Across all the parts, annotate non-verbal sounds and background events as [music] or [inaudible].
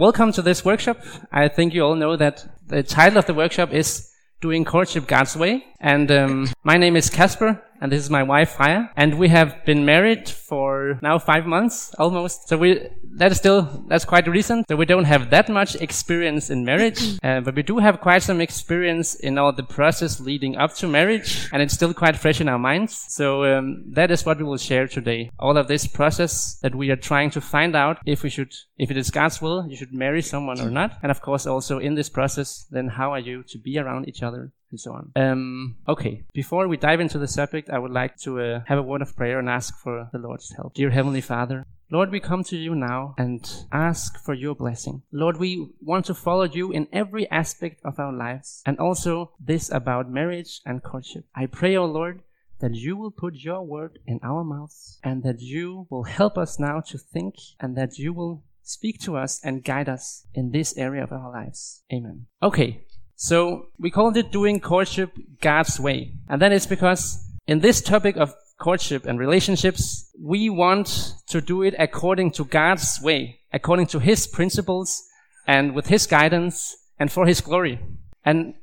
welcome to this workshop. I think you all know that the title of the workshop is Doing Courtship God's Way. And um, my name is Kasper, and this is my wife Freja, and we have been married for now five months almost. So we that is still that's quite recent. So we don't have that much experience in marriage, [clears throat] uh, but we do have quite some experience in all the process leading up to marriage, and it's still quite fresh in our minds. So um, that is what we will share today. All of this process that we are trying to find out if we should, if it is God's will, you should marry someone or not, and of course also in this process, then how are you to be around each other and so on. Um, okay, before we dive into the subject, I would like to uh, have a word of prayer and ask for the Lord's help. Dear Heavenly Father, Lord, we come to you now and ask for your blessing. Lord, we want to follow you in every aspect of our lives and also this about marriage and courtship. I pray, O oh Lord, that you will put your word in our mouths and that you will help us now to think and that you will speak to us and guide us in this area of our lives. Amen. Okay, so we called it doing courtship God's way. And that is because in this topic of courtship and relationships, we want to do it according to God's way, according to His principles and with His guidance and for His glory. And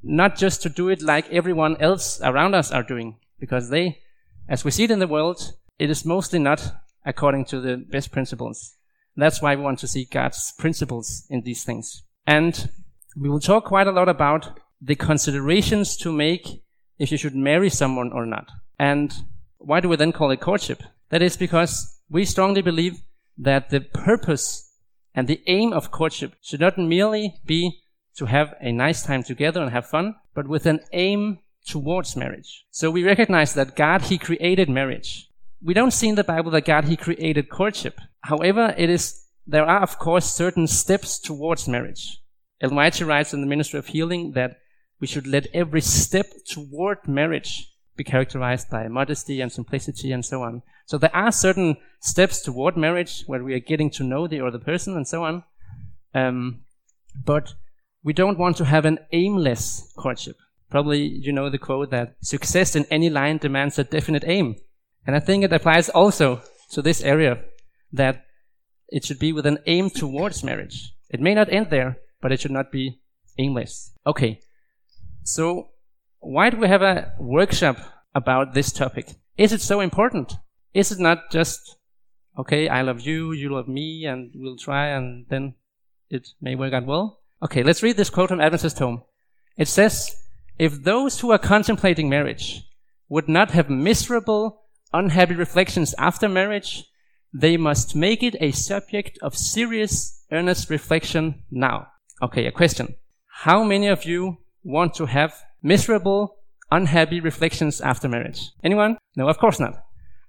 not just to do it like everyone else around us are doing, because they, as we see it in the world, it is mostly not according to the best principles. That's why we want to see God's principles in these things. And we will talk quite a lot about the considerations to make if you should marry someone or not. And why do we then call it courtship? That is because we strongly believe that the purpose and the aim of courtship should not merely be to have a nice time together and have fun, but with an aim towards marriage. So we recognize that God, He created marriage. We don't see in the Bible that God, He created courtship. However, it is, there are of course certain steps towards marriage. Ellen White writes in the Ministry of Healing that we should let every step toward marriage be characterized by modesty and simplicity and so on. So there are certain steps toward marriage where we are getting to know the other person and so on. Um, but we don't want to have an aimless courtship. Probably you know the quote that success in any line demands a definite aim. And I think it applies also to this area that it should be with an aim towards marriage. It may not end there, but it should not be aimless. Okay, so why do we have a workshop about this topic? Is it so important? Is it not just, okay, I love you, you love me, and we'll try, and then it may work out well? Okay, let's read this quote from Adventist Home. It says, If those who are contemplating marriage would not have miserable, unhappy reflections after marriage, they must make it a subject of serious, earnest reflection now. Okay, a question. How many of you want to have miserable, unhappy reflections after marriage? Anyone? No, of course not.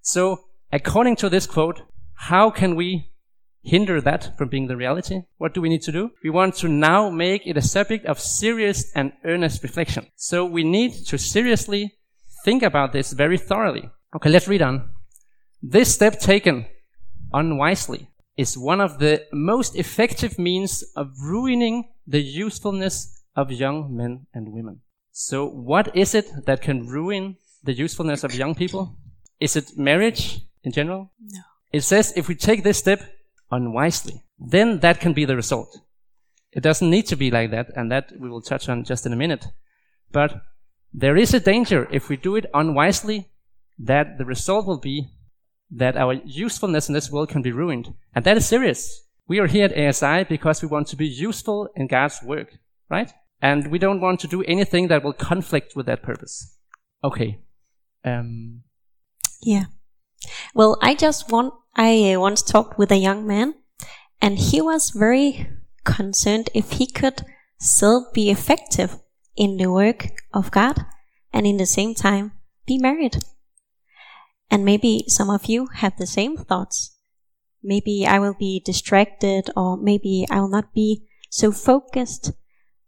So, according to this quote, how can we hinder that from being the reality? What do we need to do? We want to now make it a subject of serious and earnest reflection. So we need to seriously think about this very thoroughly. Okay, let's read on. This step taken unwisely is one of the most effective means of ruining the usefulness of young men and women. So, what is it that can ruin the usefulness of young people? Is it marriage in general? No. It says if we take this step unwisely, then that can be the result. It doesn't need to be like that, and that we will touch on just in a minute. But there is a danger if we do it unwisely that the result will be that our usefulness in this world can be ruined. And that is serious. We are here at ASI because we want to be useful in God's work, right? And we don't want to do anything that will conflict with that purpose. Okay. Um. Yeah. Well, I just want, I once talked with a young man and he was very concerned if he could still be effective in the work of God and in the same time be married. And maybe some of you have the same thoughts. Maybe I will be distracted or maybe I will not be so focused.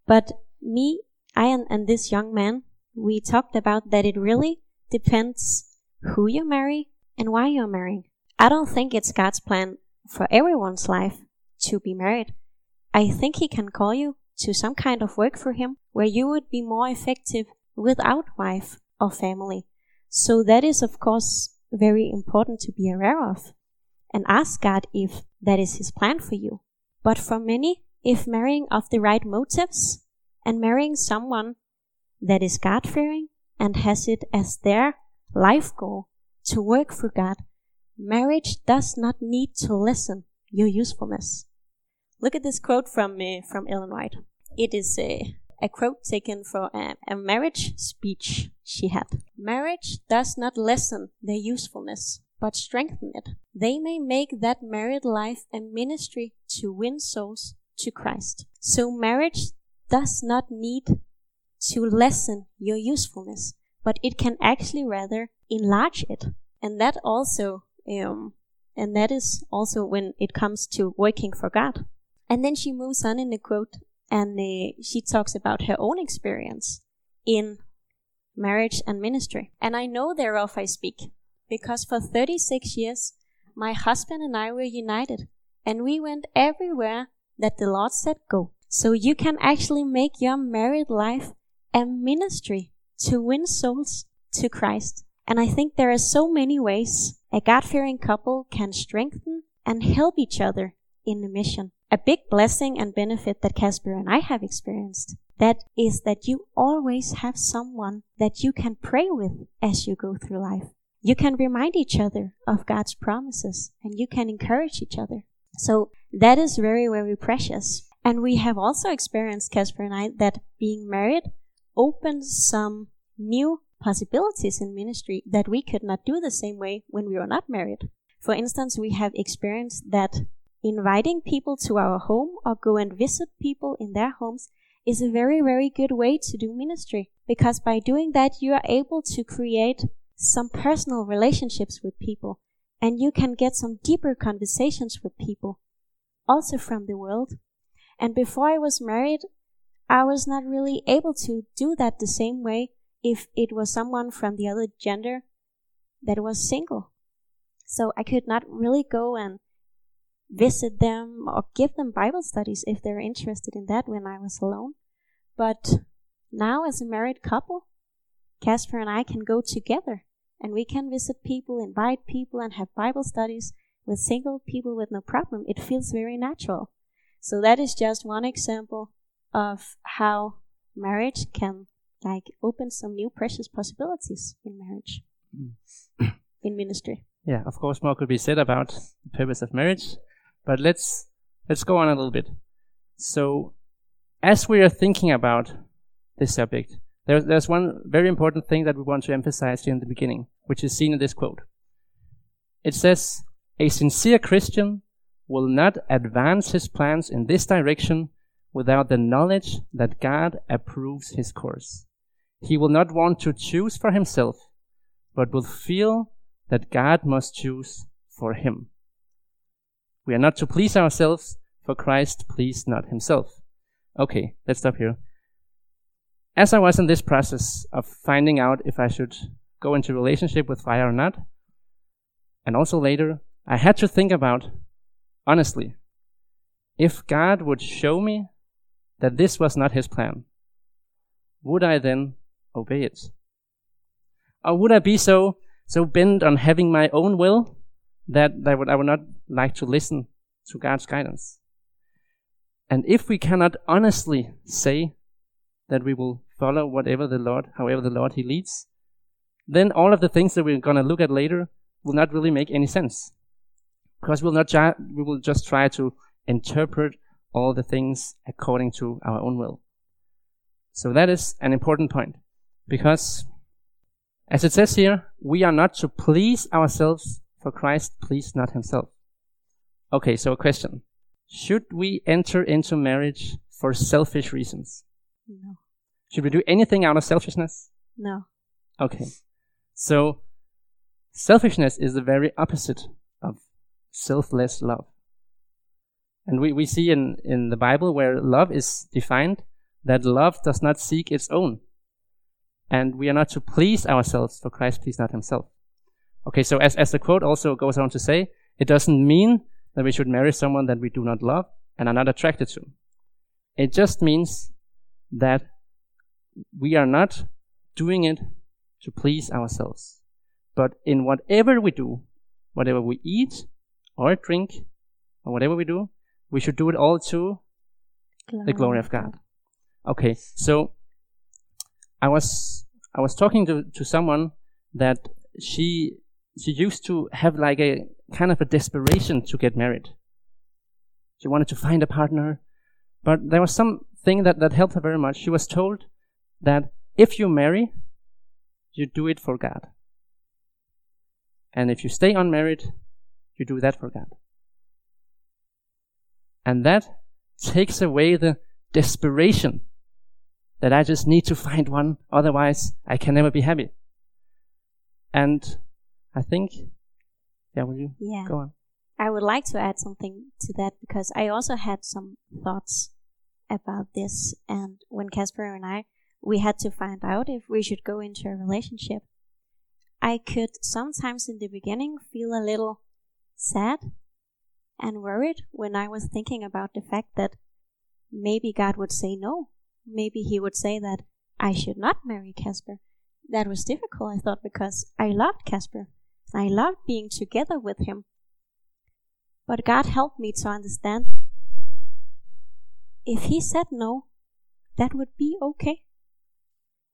But me, I and, and this young man, we talked about that it really depends who you marry and why you're marrying. I don't think it's God's plan for everyone's life to be married. I think He can call you to some kind of work for Him where you would be more effective without wife or family. So that is, of course, very important to be aware of and ask God if that is His plan for you. But for many, if marrying of the right motives and marrying someone that is God fearing and has it as their life goal to work for God, marriage does not need to lessen your usefulness. Look at this quote from uh, from Ellen White. It is a, uh, a quote taken from a, a marriage speech she had. Marriage does not lessen their usefulness, but strengthen it. They may make that married life a ministry to win souls to Christ. So marriage does not need to lessen your usefulness, but it can actually rather enlarge it. And that also, um, and that is also when it comes to working for God. And then she moves on in the quote and uh, she talks about her own experience in marriage and ministry. And I know thereof I speak because for 36 years my husband and I were united and we went everywhere that the Lord said go. So you can actually make your married life a ministry to win souls to Christ. And I think there are so many ways a God fearing couple can strengthen and help each other in the mission. A big blessing and benefit that Kasper and I have experienced that is that you always have someone that you can pray with as you go through life. You can remind each other of God's promises and you can encourage each other. So that is very, very precious. And we have also experienced, Kasper and I, that being married opens some new possibilities in ministry that we could not do the same way when we were not married. For instance, we have experienced that inviting people to our home or go and visit people in their homes is a very, very good way to do ministry because by doing that, you are able to create some personal relationships with people and you can get some deeper conversations with people also from the world. And before I was married, I was not really able to do that the same way if it was someone from the other gender that was single. So I could not really go and visit them or give them Bible studies if they're interested in that when I was alone. But now, as a married couple, Kasper and I can go together and we can visit people, invite people, and have Bible studies with single people with no problem. It feels very natural. So that is just one example of how marriage can like open some new precious possibilities in marriage, mm. in ministry. Yeah, of course, more could be said about the purpose of marriage, but let's let's go on a little bit. So, as we are thinking about this subject, there's, there's one very important thing that we want to emphasize here in the beginning, which is seen in this quote. It says, A sincere Christian will not advance his plans in this direction without the knowledge that God approves his course. He will not want to choose for himself, but will feel that God must choose for him. We are not to please ourselves, for Christ pleased not himself. Okay, let's stop here as I was in this process of finding out if I should go into relationship with Freja or not, and also later, I had to think about, honestly, if God would show me that this was not his plan, would I then obey it? Or would I be so, so bent on having my own will that I would, I would not like to listen to God's guidance? And if we cannot honestly say that we will follow whatever the Lord, however the Lord He leads, then all of the things that we're going to look at later will not really make any sense. Because we'll not we will just try to interpret all the things according to our own will. So that is an important point. Because, as it says here, we are not to please ourselves, for Christ pleased not himself. Okay, so a question. Should we enter into marriage for selfish reasons? No. Should we do anything out of selfishness? No. Okay. So, selfishness is the very opposite of selfless love. And we, we see in, in the Bible where love is defined that love does not seek its own. And we are not to please ourselves, for Christ pleased not himself. Okay, so as, as the quote also goes on to say, it doesn't mean that we should marry someone that we do not love and are not attracted to. It just means that we are not doing it to please ourselves. But in whatever we do, whatever we eat or drink, or whatever we do, we should do it all to the glory of God. Okay, so I was I was talking to, to someone that she she used to have like a kind of a desperation to get married. She wanted to find a partner, but there was something that, that helped her very much. She was told that if you marry, you do it for God. And if you stay unmarried, you do that for God. And that takes away the desperation that I just need to find one, otherwise I can never be happy. And I think, yeah, will you Yeah. go on? I would like to add something to that because I also had some thoughts about this. And when Kasper and I, we had to find out if we should go into a relationship, I could sometimes in the beginning feel a little sad and worried when I was thinking about the fact that maybe God would say no. Maybe He would say that I should not marry Kasper. That was difficult, I thought, because I loved Kasper. I loved being together with him. But God helped me to understand if He said no, that would be okay.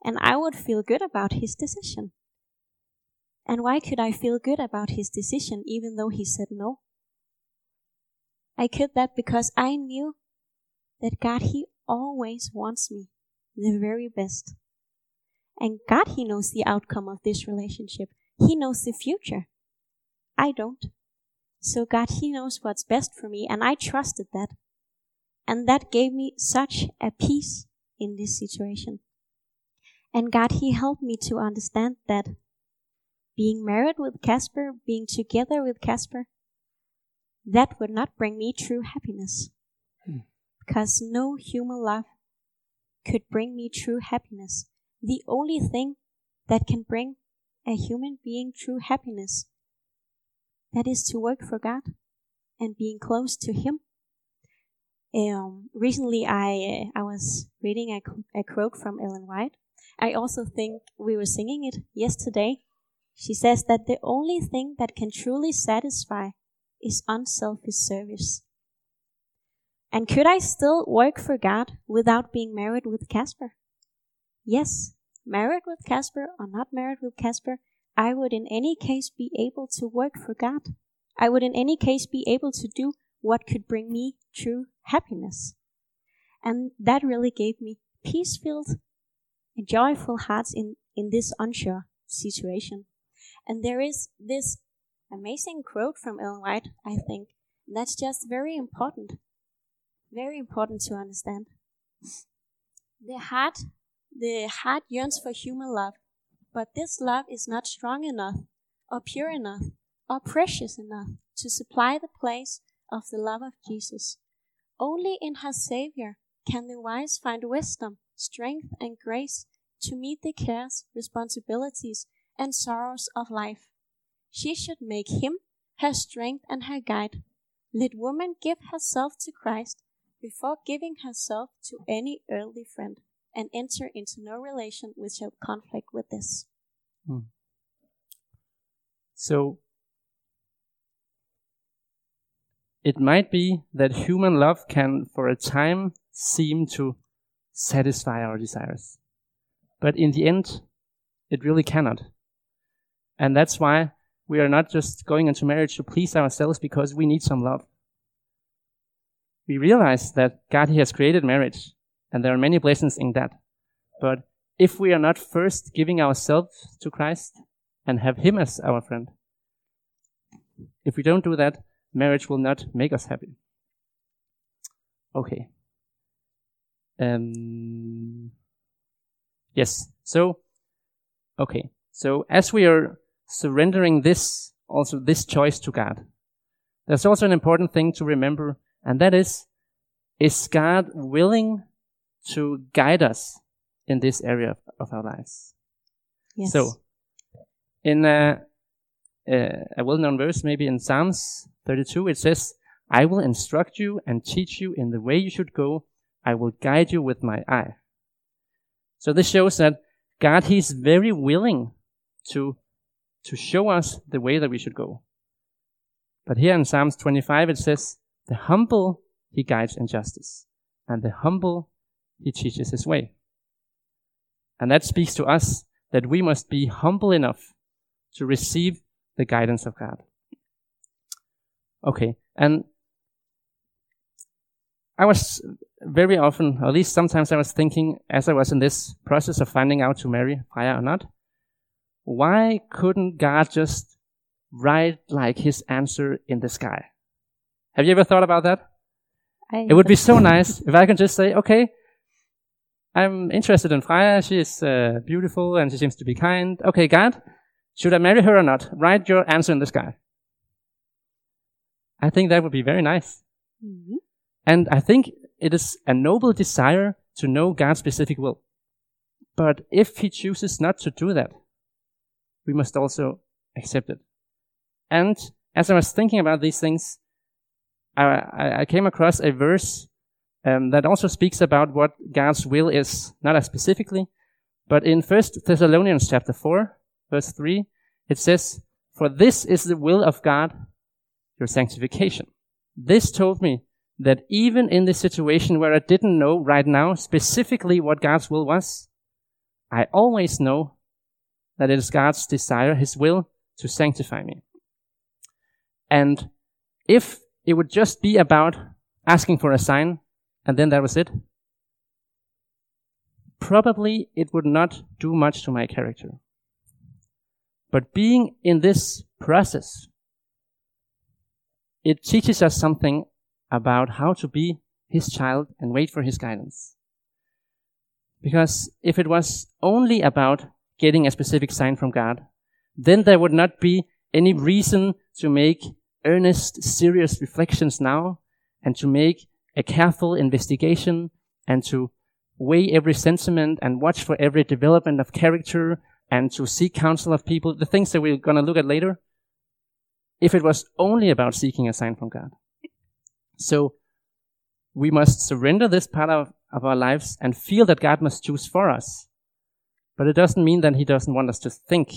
And I would feel good about His decision. And why could I feel good about His decision even though He said no? I could that because I knew that God, He always wants me the very best. And God, He knows the outcome of this relationship. He knows the future. I don't. So God, He knows what's best for me, and I trusted that. And that gave me such a peace in this situation. And God, He helped me to understand that being married with Kasper, being together with Kasper, that would not bring me true happiness. Hmm. Because no human love could bring me true happiness. The only thing that can bring a human being true happiness that is to work for God and being close to Him. Um, recently, I uh, I was reading a, a quote from Ellen White. I also think we were singing it yesterday. She says that the only thing that can truly satisfy is unselfish service. And could I still work for God without being married with Kasper? Yes, married with Kasper or not married with Kasper, I would in any case be able to work for God. I would in any case be able to do what could bring me true happiness. And that really gave me peace filled and joyful hearts in, in this unsure situation. And there is this amazing quote from Ellen White, I think, that's just very important. Very important to understand. The heart, the heart yearns for human love, but this love is not strong enough, or pure enough, or precious enough to supply the place of the love of Jesus. Only in her Savior can the wise find wisdom, strength, and grace to meet the cares, responsibilities, and sorrows of life. She should make him her strength and her guide. Let woman give herself to Christ before giving herself to any earthly friend and enter into no relation which shall conflict with this. Hmm. So it might be that human love can, for a time, seem to satisfy our desires. But in the end, it really cannot. And that's why we are not just going into marriage to please ourselves because we need some love. We realize that God has created marriage, and there are many blessings in that. But if we are not first giving ourselves to Christ and have Him as our friend, if we don't do that, marriage will not make us happy. Okay. Um, yes. So, okay. So as we are surrendering this, also this choice to God, there's also an important thing to remember, and that is, is God willing to guide us in this area of, of our lives? Yes. So, in a, a, a well-known verse, maybe in Psalms 32, it says, I will instruct you and teach you in the way you should go. I will guide you with my eye. So this shows that God, He's very willing to, to show us the way that we should go. But here in Psalms 25, it says, the humble he guides in justice, and the humble he teaches his way. And that speaks to us that we must be humble enough to receive the guidance of God. Okay, and I was very often, or at least sometimes I was thinking as I was in this process of finding out to marry Freja or not, why couldn't God just write like his answer in the sky? Have you ever thought about that? I It would be [laughs] so nice if I can just say, okay, I'm interested in Freja. She is uh, beautiful and she seems to be kind. Okay, God, should I marry her or not? Write your answer in the sky. I think that would be very nice. Mhm. And I think it is a noble desire to know God's specific will. But if He chooses not to do that, we must also accept it. And as I was thinking about these things, I, I, I came across a verse um, that also speaks about what God's will is, not as specifically, but in First Thessalonians chapter four, verse three, it says, "For this is the will of God, your sanctification." This told me that even in this situation where I didn't know right now specifically what God's will was, I always know that it is God's desire, His will, to sanctify me. And if it would just be about asking for a sign and then that was it, probably it would not do much to my character. But being in this process, it teaches us something about how to be his child and wait for his guidance. Because if it was only about getting a specific sign from God, then there would not be any reason to make earnest, serious reflections now and to make a careful investigation and to weigh every sentiment and watch for every development of character and to seek counsel of people, the things that we're going to look at later, if it was only about seeking a sign from God. So we must surrender this part of, of our lives and feel that God must choose for us. But it doesn't mean that He doesn't want us to think.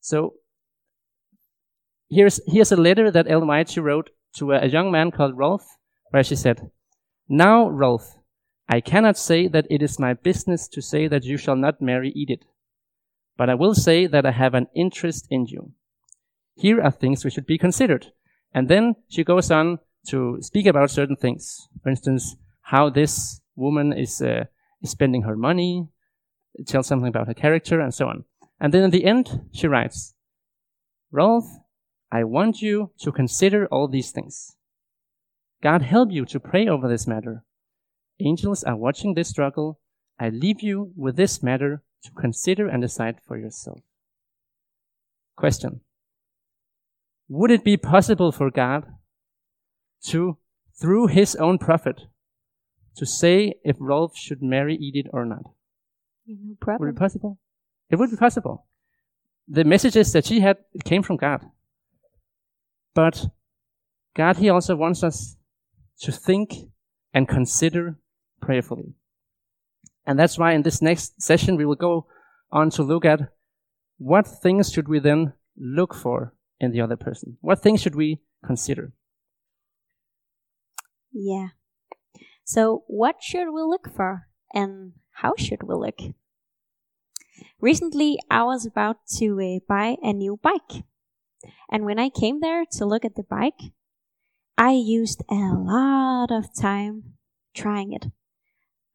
So here's, here's a letter that Ellen White wrote to a, a young man called Rolf, where she said, Now, Rolf, I cannot say that it is my business to say that you shall not marry Edith, but I will say that I have an interest in you. Here are things which should be considered. And then she goes on to speak about certain things. For instance, how this woman is, uh, is spending her money, tells something about her character, and so on. And then at the end, she writes, Rolf, I want you to consider all these things. God help you to pray over this matter. Angels are watching this struggle. I leave you with this matter to consider and decide for yourself. Question. Would it be possible for God to, through his own prophet, to say if Rolf should marry Edith or not? No Would it be possible? It would be possible. The messages that she had came from God. But God, He also wants us to think and consider prayerfully. And that's why in this next session we will go on to look at what things should we then look for in the other person? What things should we consider? Yeah. So, what should we look for and how should we look? Recently, I was about to uh, buy a new bike. And when I came there to look at the bike, I used a lot of time trying it.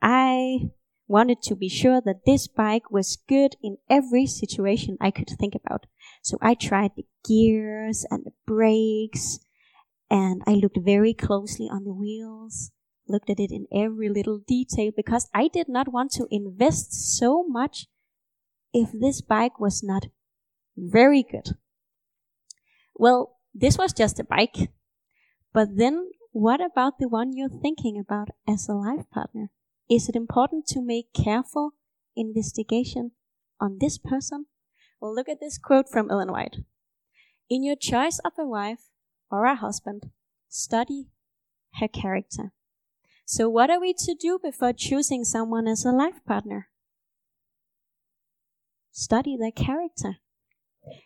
I wanted to be sure that this bike was good in every situation I could think about. So I tried the gears and the brakes and I looked very closely on the wheels, looked at it in every little detail because I did not want to invest so much if this bike was not very good. Well, this was just a bike. But then what about the one you're thinking about as a life partner? Is it important to make careful investigation on this person? Well, look at this quote from Ellen White. In your choice of a wife or a husband, study her character. So what are we to do before choosing someone as a life partner? Study their character.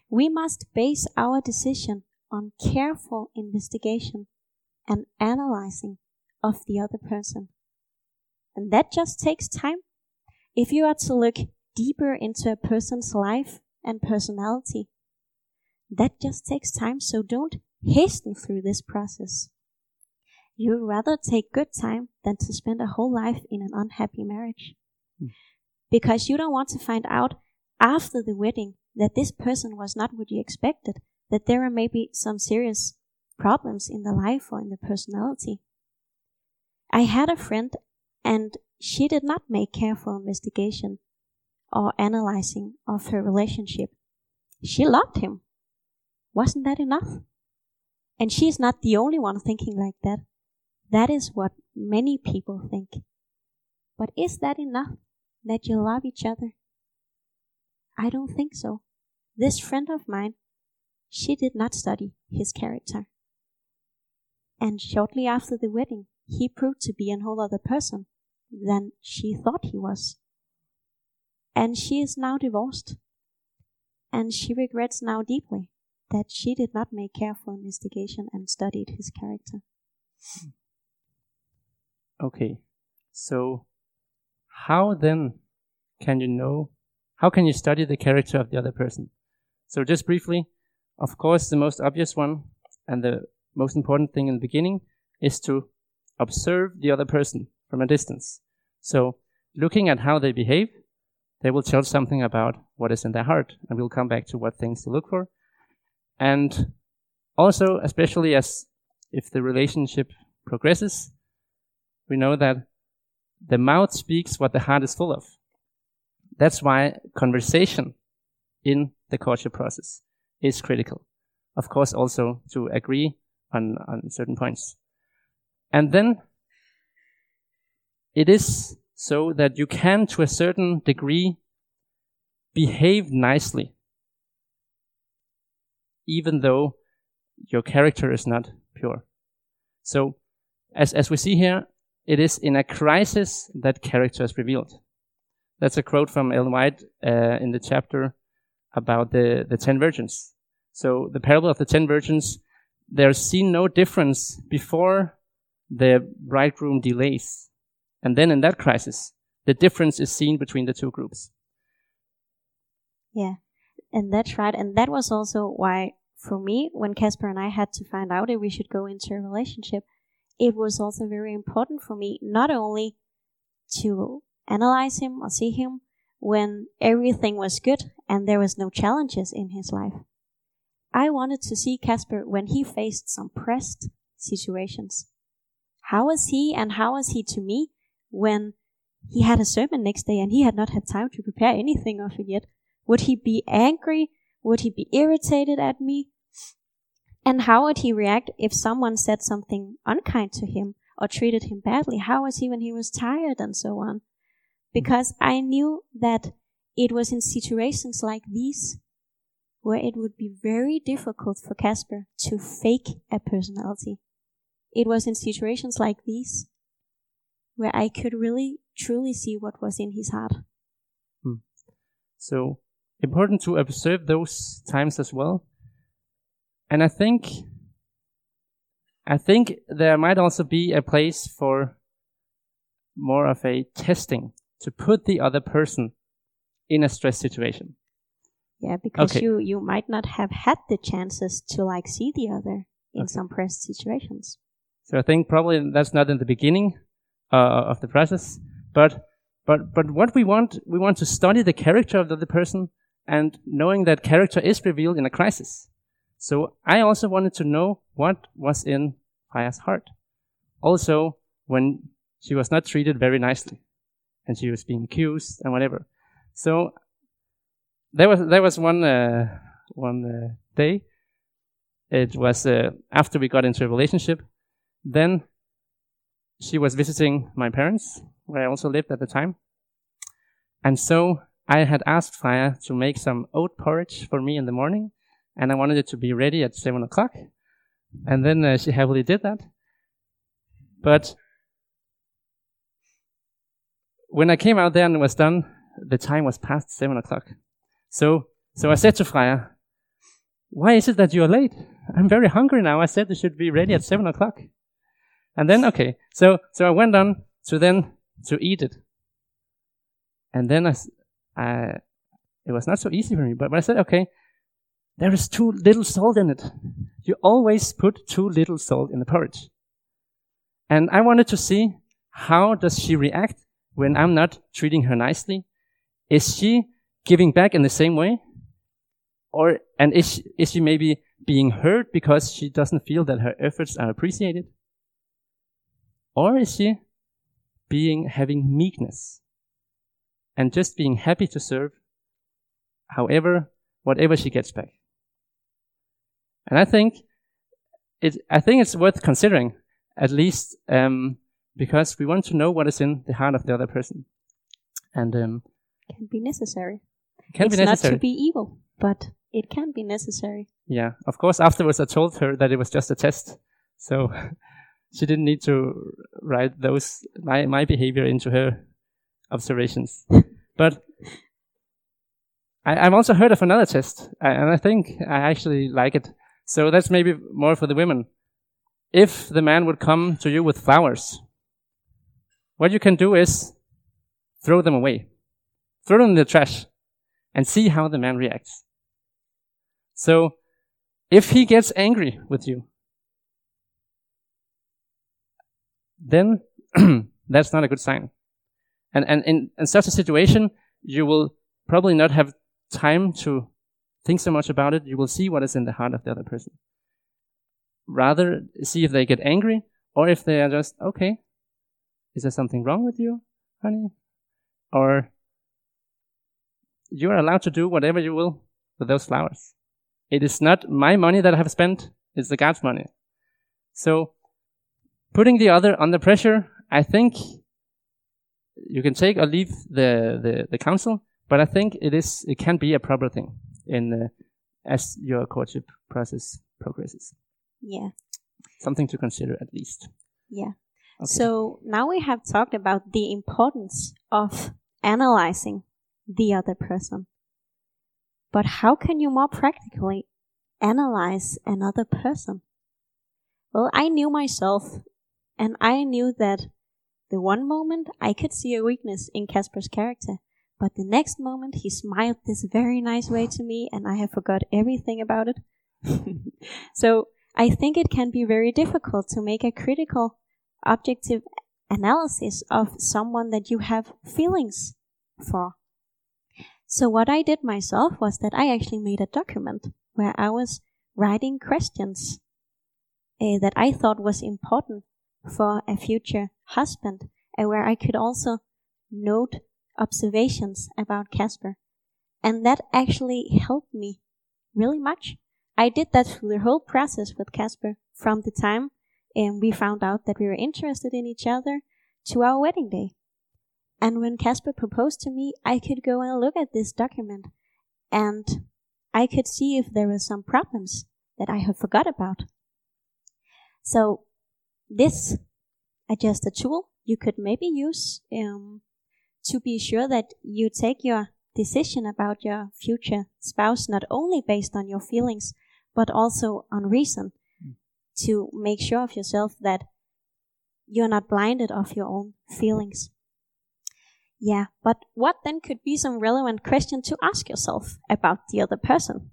We must base our decision on careful investigation and analyzing of the other person. And that just takes time. If you are to look deeper into a person's life and personality, that just takes time. So don't hasten through this process. You'd rather take good time than to spend a whole life in an unhappy marriage. Mm. Because you don't want to find out after the wedding that this person was not what you expected, that there are maybe some serious problems in the life or in the personality. I had a friend and she did not make careful investigation or analyzing of her relationship. She loved him. Wasn't that enough? And she is not the only one thinking like that. That is what many people think. But is that enough that you love each other? I don't think so. This friend of mine, she did not study his character. And shortly after the wedding, he proved to be a whole other person than she thought he was. And she is now divorced. And she regrets now deeply that she did not make careful investigation and studied his character. Okay, so how then can you know? How can you study the character of the other person? So, just briefly, of course, the most obvious one and the most important thing in the beginning is to observe the other person from a distance. So, looking at how they behave, they will tell something about what is in their heart, and we'll come back to what things to look for. And also, especially as if the relationship progresses, we know that the mouth speaks what the heart is full of. That's why conversation in the courtship process is critical. Of course, also to agree on, on certain points. And then it is so that you can, to a certain degree, behave nicely, even though your character is not pure. So, as, as we see here, it is in a crisis that character is revealed. That's a quote from Ellen White uh, in the chapter about the, the ten virgins. So the parable of the ten virgins, there's seen no difference before the bridegroom delays. And then in that crisis, the difference is seen between the two groups. Yeah, and that's right. And that was also why, for me, when Kasper and I had to find out if we should go into a relationship, it was also very important for me not only to analyze him or see him when everything was good and there was no challenges in his life. I wanted to see Kasper when he faced some pressed situations. How was he and how was he to me when he had a sermon next day and he had not had time to prepare anything of it yet? Would he be angry? Would he be irritated at me? And how would he react if someone said something unkind to him or treated him badly? How was he when he was tired and so on? Because I knew that it was in situations like these where it would be very difficult for Kasper to fake a personality. It was in situations like these where I could really truly see what was in his heart. Hmm. So important to observe those times as well and I think, I think there might also be a place for more of a testing to put the other person in a stress situation. Yeah, because okay. you you might not have had the chances to like see the other in okay. some press situations. So I think probably that's not in the beginning uh, of the process, but but but what we want we want to study the character of the other person and knowing that character is revealed in a crisis. So I also wanted to know what was in Freja's heart. Also, when she was not treated very nicely and she was being accused and whatever. So there was there was one uh, one uh, day. It was uh, after we got into a relationship. Then she was visiting my parents, where I also lived at the time. And so I had asked Freja to make some oat porridge for me in the morning and I wanted it to be ready at seven o'clock. And then uh, she happily did that. But when I came out there and it was done, the time was past seven o'clock. So, so I said to Freja, why is it that you're late? I'm very hungry now. I said it should be ready at seven o'clock. And then, okay, so, so I went on to then to eat it. And then I, I, it was not so easy for me, but, but I said, okay, there is too little salt in it. You always put too little salt in the porridge. And I wanted to see how does she react when I'm not treating her nicely? Is she giving back in the same way? Or, and is she, is she maybe being hurt because she doesn't feel that her efforts are appreciated? Or is she being, having meekness and just being happy to serve however, whatever she gets back? And I think it, I think it's worth considering at least, um, because we want to know what is in the heart of the other person. And, um, Can be necessary. Can it's be necessary. not to be evil, but it can be necessary. Yeah, of course. Afterwards, I told her that it was just a test, so [laughs] she didn't need to write those my my behavior into her observations. [laughs] but I, I've also heard of another test, and I think I actually like it. So that's maybe more for the women. If the man would come to you with flowers, what you can do is throw them away, throw them in the trash, and see how the man reacts. So, if he gets angry with you, then [clears throat] that's not a good sign. And, and in, in such a situation, you will probably not have time to think so much about it. You will see what is in the heart of the other person. Rather, see if they get angry or if they are just, okay, is there something wrong with you, honey? Or you are allowed to do whatever you will with those flowers. It is not my money that I have spent, it's the God's money. So, putting the other under pressure, I think you can take or leave the, the, the counsel, but I think it is, it can be a proper thing in, uh, as your courtship process progresses. Yeah. Something to consider at least. Yeah. Okay. So now we have talked about the importance of analyzing the other person. But how can you more practically analyze another person? Well, I knew myself and I knew that the one moment I could see a weakness in Kasper's character, but the next moment he smiled this very nice way to me and I have forgot everything about it. [laughs] so I think it can be very difficult to make a critical, objective analysis of someone that you have feelings for. So what I did myself was that I actually made a document where I was writing questions uh, that I thought was important for a future husband, and where I could also note observations about Kasper. And that actually helped me really much. I did that through the whole process with Kasper from the time um, we found out that we were interested in each other to our wedding day. And when Kasper proposed to me, I could go and look at this document and I could see if there were some problems that I had forgot about. So this is just a tool you could maybe use um, to be sure that you take your decision about your future spouse not only based on your feelings but also on reason to make sure of yourself that you're not blinded of your own feelings. Yeah, but what then could be some relevant question to ask yourself about the other person?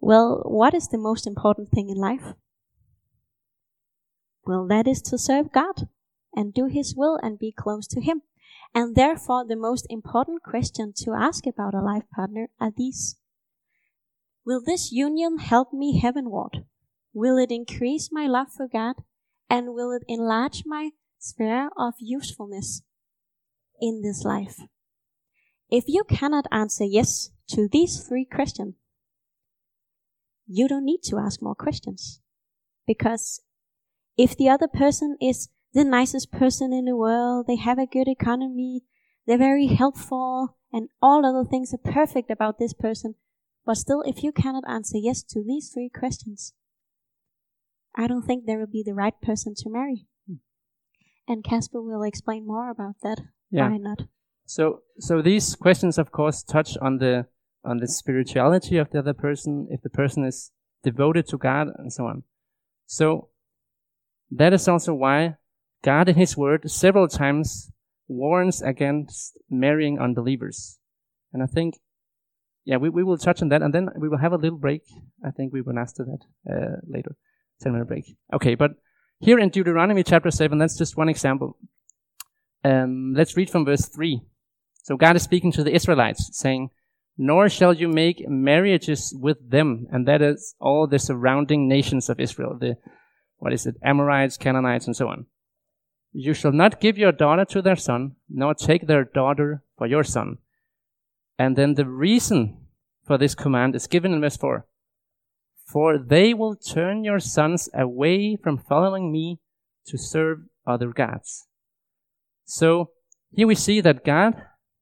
Well, what is the most important thing in life? Well, that is to serve God and do His will and be close to Him. And therefore, the most important question to ask about a life partner are these. Will this union help me heavenward? Will it increase my love for God? And will it enlarge my sphere of usefulness in this life? If you cannot answer yes to these three questions, you don't need to ask more questions. Because if the other person is the nicest person in the world, they have a good economy, they're very helpful, and all other things are perfect about this person, but still, if you cannot answer yes to these three questions, I don't think there will be the right person to marry. Hmm. And Kasper will explain more about that. Yeah. Why not? So, so these questions, of course, touch on the on the spirituality of the other person, if the person is devoted to God, and so on. So, that is also why God in His Word several times warns against marrying unbelievers. And I think, yeah, we, we will touch on that and then we will have a little break. I think we will ask to that uh, later. 10 minute break. Okay, but here in Deuteronomy chapter 7, that's just one example. Um, let's read from verse 3. So God is speaking to the Israelites, saying, Nor shall you make marriages with them, and that is all the surrounding nations of Israel, the, what is it, Amorites, Canaanites, and so on. You shall not give your daughter to their son, nor take their daughter for your son. And then the reason for this command is given in verse 4. For they will turn your sons away from following me to serve other gods. So here we see that God,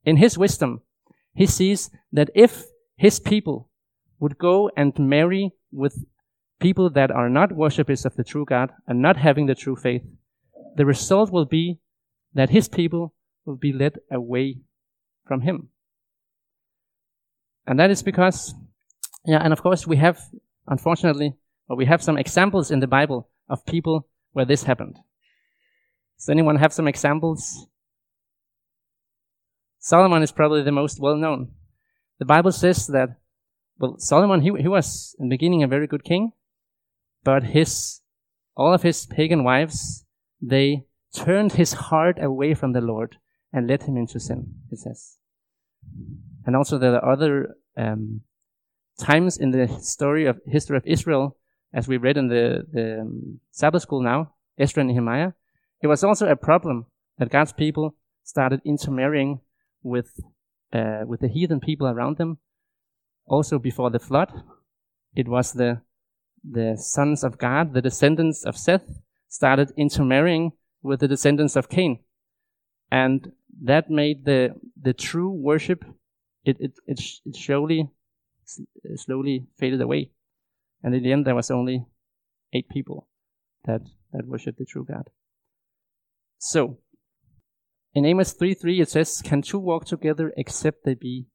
in his wisdom, he sees that if his people would go and marry with people that are not worshippers of the true God and not having the true faith, the result will be that his people will be led away from him. And that is because, yeah, and of course we have, unfortunately, or we have some examples in the Bible of people where this happened. Does anyone have some examples? Solomon is probably the most well known. The Bible says that, well, Solomon, he, he was in the beginning a very good king, but his, all of his pagan wives, they turned his heart away from the Lord and led him into sin, it says. And also there are other um, times in the story of history of Israel, as we read in the, the um, Sabbath school now, Esther and Nehemiah. It was also a problem that God's people started intermarrying with uh, with the heathen people around them. Also before the flood, it was the the sons of God, the descendants of Seth, started intermarrying with the descendants of Cain. And that made the, the true worship, it, it, it, it slowly, slowly faded away. And in the end, there was only eight people that, that worshiped the true God. So, in Amos 3.3 it says, Can two walk together except they be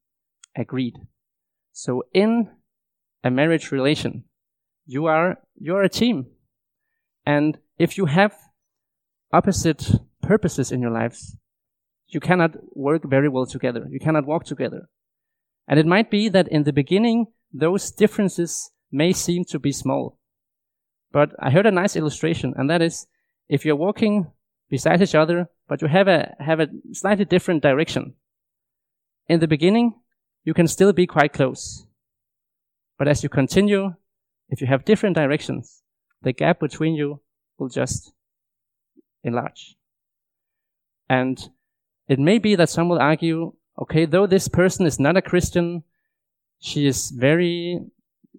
agreed? So in a marriage relation, you are, you're a team. And if you have opposite purposes in your lives, you cannot work very well together. You cannot walk together. And it might be that in the beginning, those differences may seem to be small. But I heard a nice illustration, and that is if you're walking beside each other, but you have a, have a slightly different direction. In the beginning, you can still be quite close. But as you continue, if you have different directions, the gap between you will just enlarge. And it may be that some will argue, okay, though this person is not a Christian, she is very,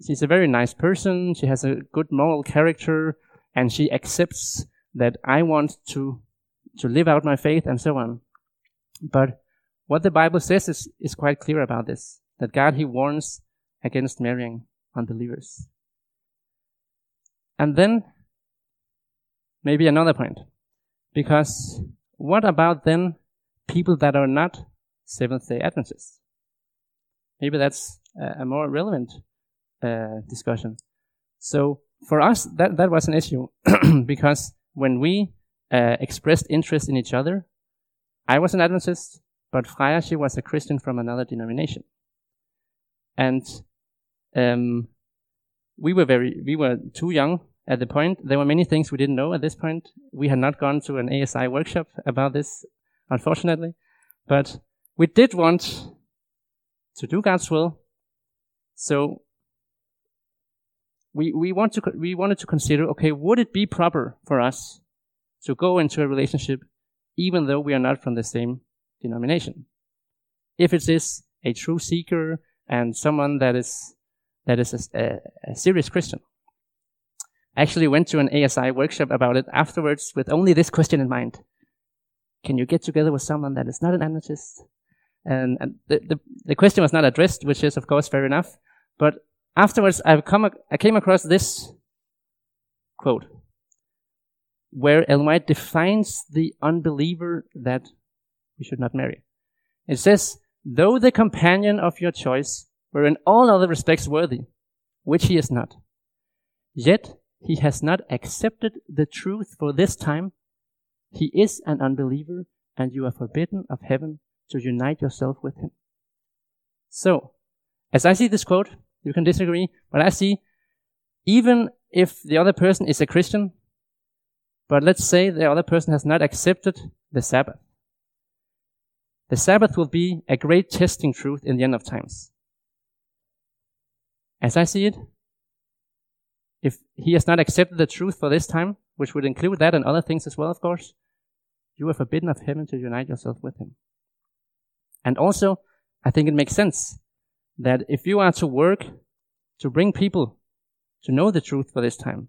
she's a very nice person, she has a good moral character, and she accepts that I want to, to live out my faith and so on. But what the Bible says is, is quite clear about this, that God, He warns against marrying unbelievers. And then, maybe another point. Because what about then people that are not Seventh day Adventists? Maybe that's a, a more relevant uh, discussion. So for us, that, that was an issue [clears throat] because when we uh, expressed interest in each other, I was an Adventist, but Freja, she was a Christian from another denomination. And um, we were very, we were too young at the point. There were many things we didn't know at this point. We had not gone to an ASI workshop about this, unfortunately, but we did want to do God's will. So we, we want to, we wanted to consider, okay, would it be proper for us to go into a relationship even though we are not from the same denomination? If it is a true seeker and someone that is that is a, a, serious Christian. I actually went to an ASI workshop about it afterwards with only this question in mind. Can you get together with someone that is not an Adventist? And, and the, the, the, question was not addressed, which is of course fair enough. But afterwards, I've come, I came across this quote where Ellen White defines the unbeliever that we should not marry. It says, though the companion of your choice were in all other respects worthy, which he is not. Yet he has not accepted the truth for this time, he is an unbeliever, and you are forbidden of heaven to unite yourself with him. So, as I see this quote, you can disagree, but I see even if the other person is a Christian, but let's say the other person has not accepted the Sabbath. The Sabbath will be a great testing truth in the end of times. As I see it, if he has not accepted the truth for this time, which would include that and other things as well, of course, you are forbidden of heaven to unite yourself with him. And also, I think it makes sense that if you are to work to bring people to know the truth for this time,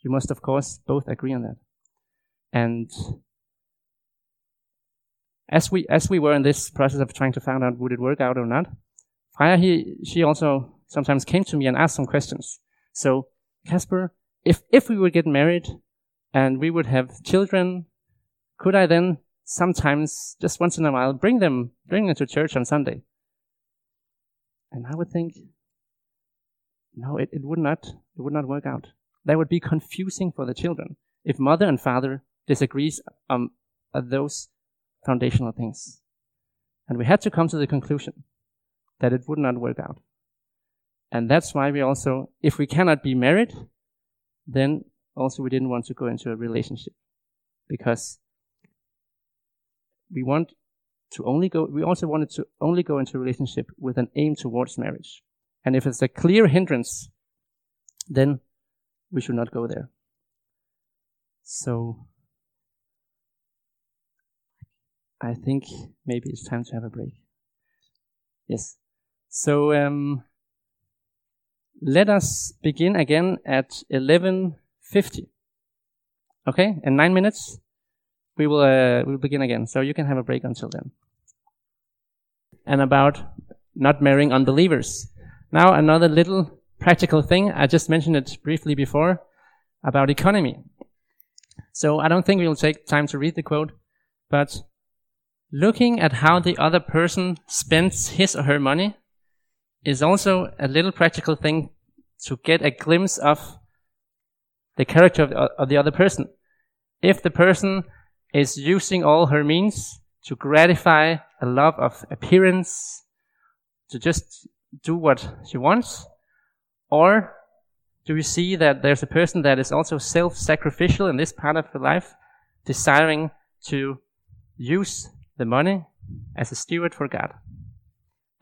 you must, of course, both agree on that. And as we as we were in this process of trying to find out would it work out or not, Freja he she also sometimes came to me and asked some questions. So Kasper, if if we would get married and we would have children, could I then sometimes just once in a while bring them bring them to church on Sunday? And I would think, no, it, it would not it would not work out that would be confusing for the children if mother and father disagrees um, on those foundational things. And we had to come to the conclusion that it would not work out. And that's why we also, if we cannot be married, then also we didn't want to go into a relationship because we want to only go, we also wanted to only go into a relationship with an aim towards marriage. And if it's a clear hindrance, then we should not go there. So I think maybe it's time to have a break. Yes. So um, let us begin again at 11:50. Okay, in nine minutes we will uh, we'll begin again. So you can have a break until then. And about not marrying unbelievers. Now another little practical thing. I just mentioned it briefly before about economy. So I don't think we'll take time to read the quote, but looking at how the other person spends his or her money is also a little practical thing to get a glimpse of the character of the, of the other person. If the person is using all her means to gratify a love of appearance, to just do what she wants, or do we see that there's a person that is also self sacrificial in this part of her life, desiring to use the money as a steward for God?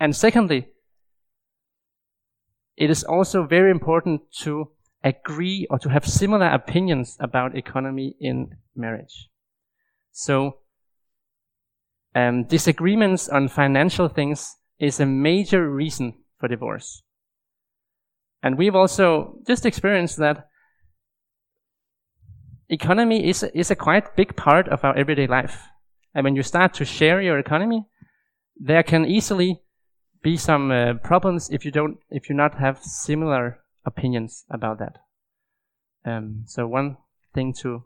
And secondly, it is also very important to agree or to have similar opinions about economy in marriage. So, um, disagreements on financial things is a major reason for divorce. And we've also just experienced that economy is, is a quite big part of our everyday life. And when you start to share your economy, there can easily be some uh, problems if you don't, if you not have similar opinions about that. Um, so one thing to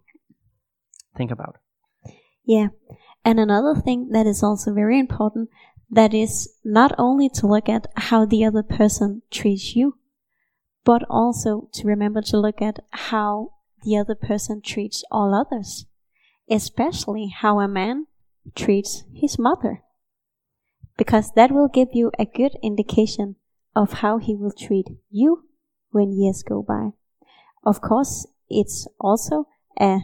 think about. Yeah. And another thing that is also very important that is not only to look at how the other person treats you, but also to remember to look at how the other person treats all others, especially how a man treats his mother. Because that will give you a good indication of how he will treat you when years go by. Of course, it's also a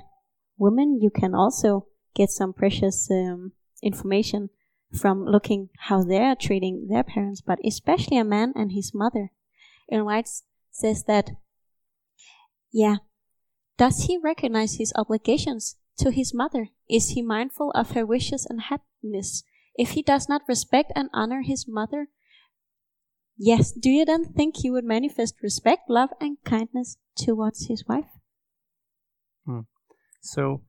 woman. You can also get some precious um, information from looking how they're treating their parents, but especially a man and his mother. Ellen White says that, yeah, does he recognize his obligations to his mother? Is he mindful of her wishes and happiness? If he does not respect and honor his mother, yes, do you then think he would manifest respect, love, and kindness towards his wife? Hmm. So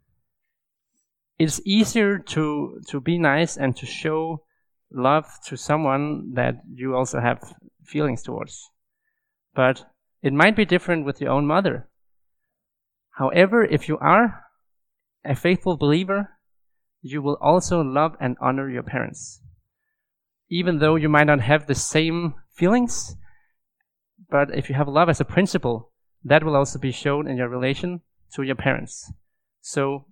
it's easier to to be nice and to show love to someone that you also have feelings towards. But it might be different with your own mother. However, if you are a faithful believer, you will also love and honor your parents. Even though you might not have the same feelings, but if you have love as a principle, that will also be shown in your relation to your parents. So,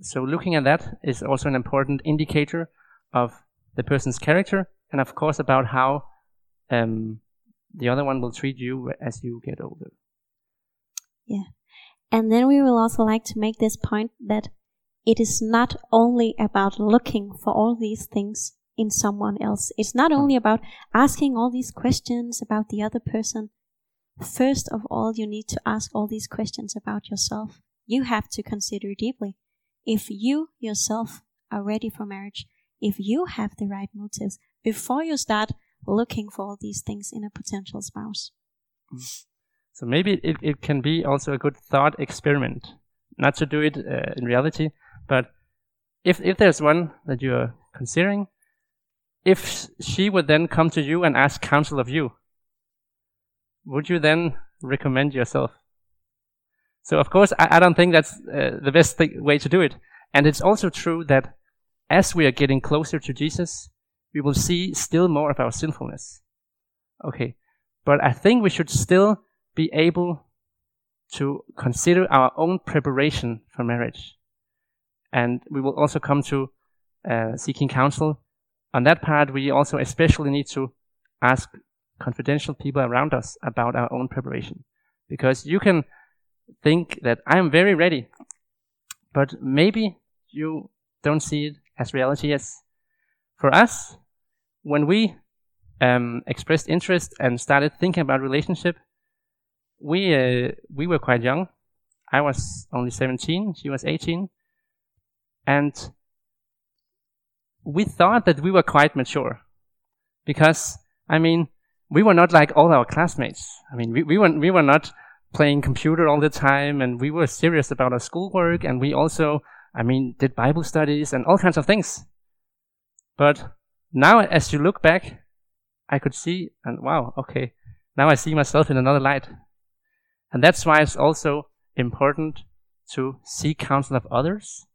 so looking at that is also an important indicator of the person's character, and of course about how um, the other one will treat you as you get older. Yeah. And then we will also like to make this point that it is not only about looking for all these things in someone else. It's not only about asking all these questions about the other person. First of all, you need to ask all these questions about yourself. You have to consider deeply if you yourself are ready for marriage, if you have the right motives before you start looking for all these things in a potential spouse. So maybe it, it can be also a good thought experiment. Not to do it uh, in reality, but if, if there's one that you're considering, if she would then come to you and ask counsel of you, would you then recommend yourself? So of course, I, I don't think that's uh, the best th- way to do it. And it's also true that as we are getting closer to Jesus, we will see still more of our sinfulness. Okay. But I think we should still be able to consider our own preparation for marriage. And we will also come to uh, seeking counsel. On that part, we also especially need to ask confidential people around us about our own preparation. Because you can think that I am very ready, but maybe you don't see it as reality as for us, when we um, expressed interest and started thinking about relationship, we uh, we were quite young. I was only 17, she was 18, and we thought that we were quite mature because I mean we were not like all our classmates. I mean we, we were we were not playing computer all the time and we were serious about our schoolwork and we also I mean did Bible studies and all kinds of things. But now as you look back, I could see and wow, okay, now I see myself in another light. And that's why it's also important to seek counsel of others,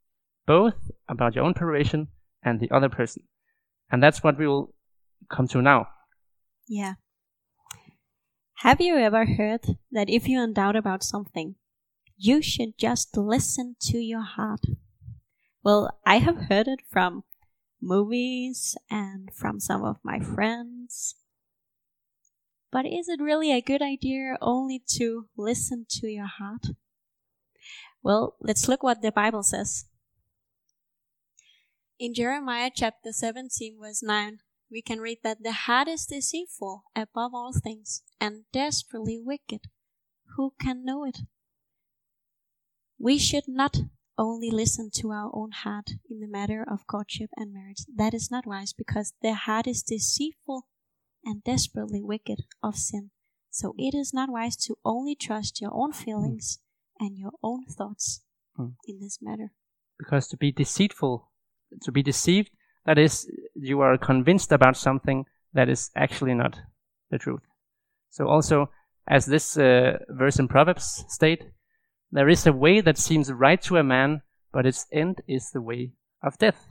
both about your own preparation and the other person. And that's what we will come to now. Yeah. Have you ever heard that if you're in doubt about something, you should just listen to your heart? Well, I have heard it from movies and from some of my friends. But is it really a good idea only to listen to your heart? Well, let's look what the Bible says. In Jeremiah chapter 17 verse 9, we can read that the heart is deceitful above all things and desperately wicked. Who can know it? We should not only listen to our own heart in the matter of courtship and marriage. That is not wise because the heart is deceitful and desperately wicked of sin. So it is not wise to only trust your own feelings mm. and your own thoughts mm. in this matter. Because to be deceitful, to be deceived, that is, you are convinced about something that is actually not the truth. So also, as this uh, verse in Proverbs state, there is a way that seems right to a man, but its end is the way of death.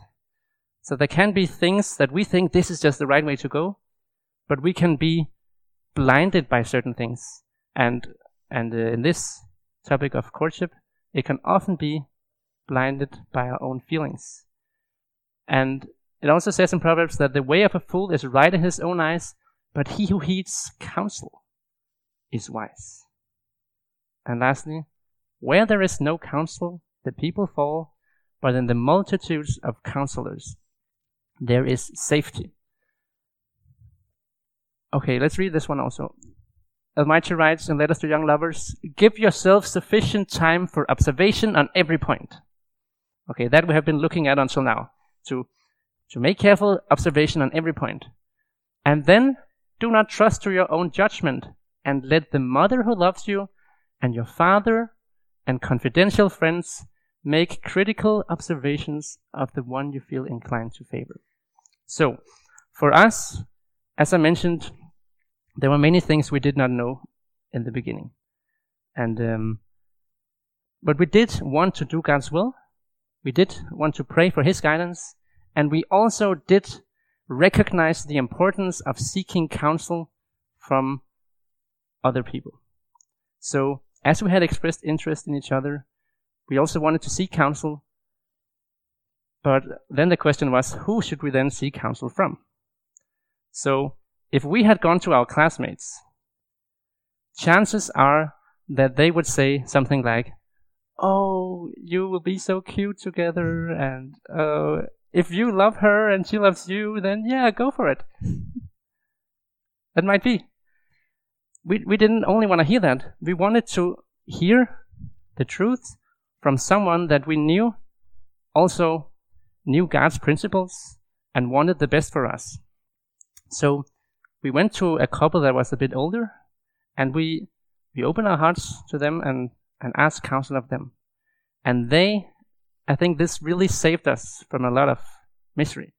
So there can be things that we think this is just the right way to go, but we can be blinded by certain things. And and uh, in this topic of courtship, it can often be blinded by our own feelings. And it also says in Proverbs that the way of a fool is right in his own eyes, but he who heeds counsel is wise. And lastly, where there is no counsel, the people fall, but in the multitudes of counselors, there is safety. Okay, let's read this one also. Ellen White writes in Letters to Young Lovers Give yourself sufficient time for observation on every point. Okay, that we have been looking at until now. To, to make careful observation on every point. And then do not trust to your own judgment, and let the mother who loves you and your father and confidential friends make critical observations of the one you feel inclined to favor. So, for us, as I mentioned, there were many things we did not know in the beginning. And, um, but we did want to do God's will. We did want to pray for His guidance. And we also did recognize the importance of seeking counsel from other people. So, as we had expressed interest in each other, we also wanted to seek counsel. But then the question was, who should we then seek counsel from? So, if we had gone to our classmates, chances are that they would say something like, Oh, you will be so cute together, and uh, if you love her and she loves you, then yeah, go for it. [laughs] that might be. We, we didn't only want to hear that, we wanted to hear the truth from someone that we knew also knew God's principles and wanted the best for us. So we went to a couple that was a bit older and we we opened our hearts to them and, and asked counsel of them. And they I think this really saved us from a lot of misery.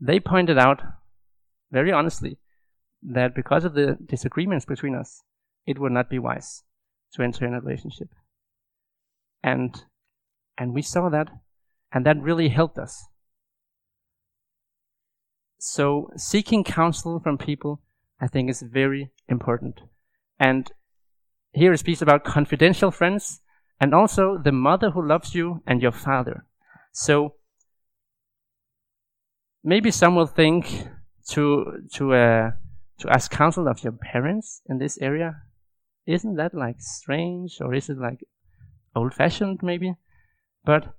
They pointed out very honestly that because of the disagreements between us, it would not be wise to enter in a relationship. And and we saw that and that really helped us. So seeking counsel from people I think is very important. And here is a piece about confidential friends and also the mother who loves you and your father. So maybe some will think to to uh, to ask counsel of your parents in this area. Isn't that like strange or is it like old fashioned maybe? But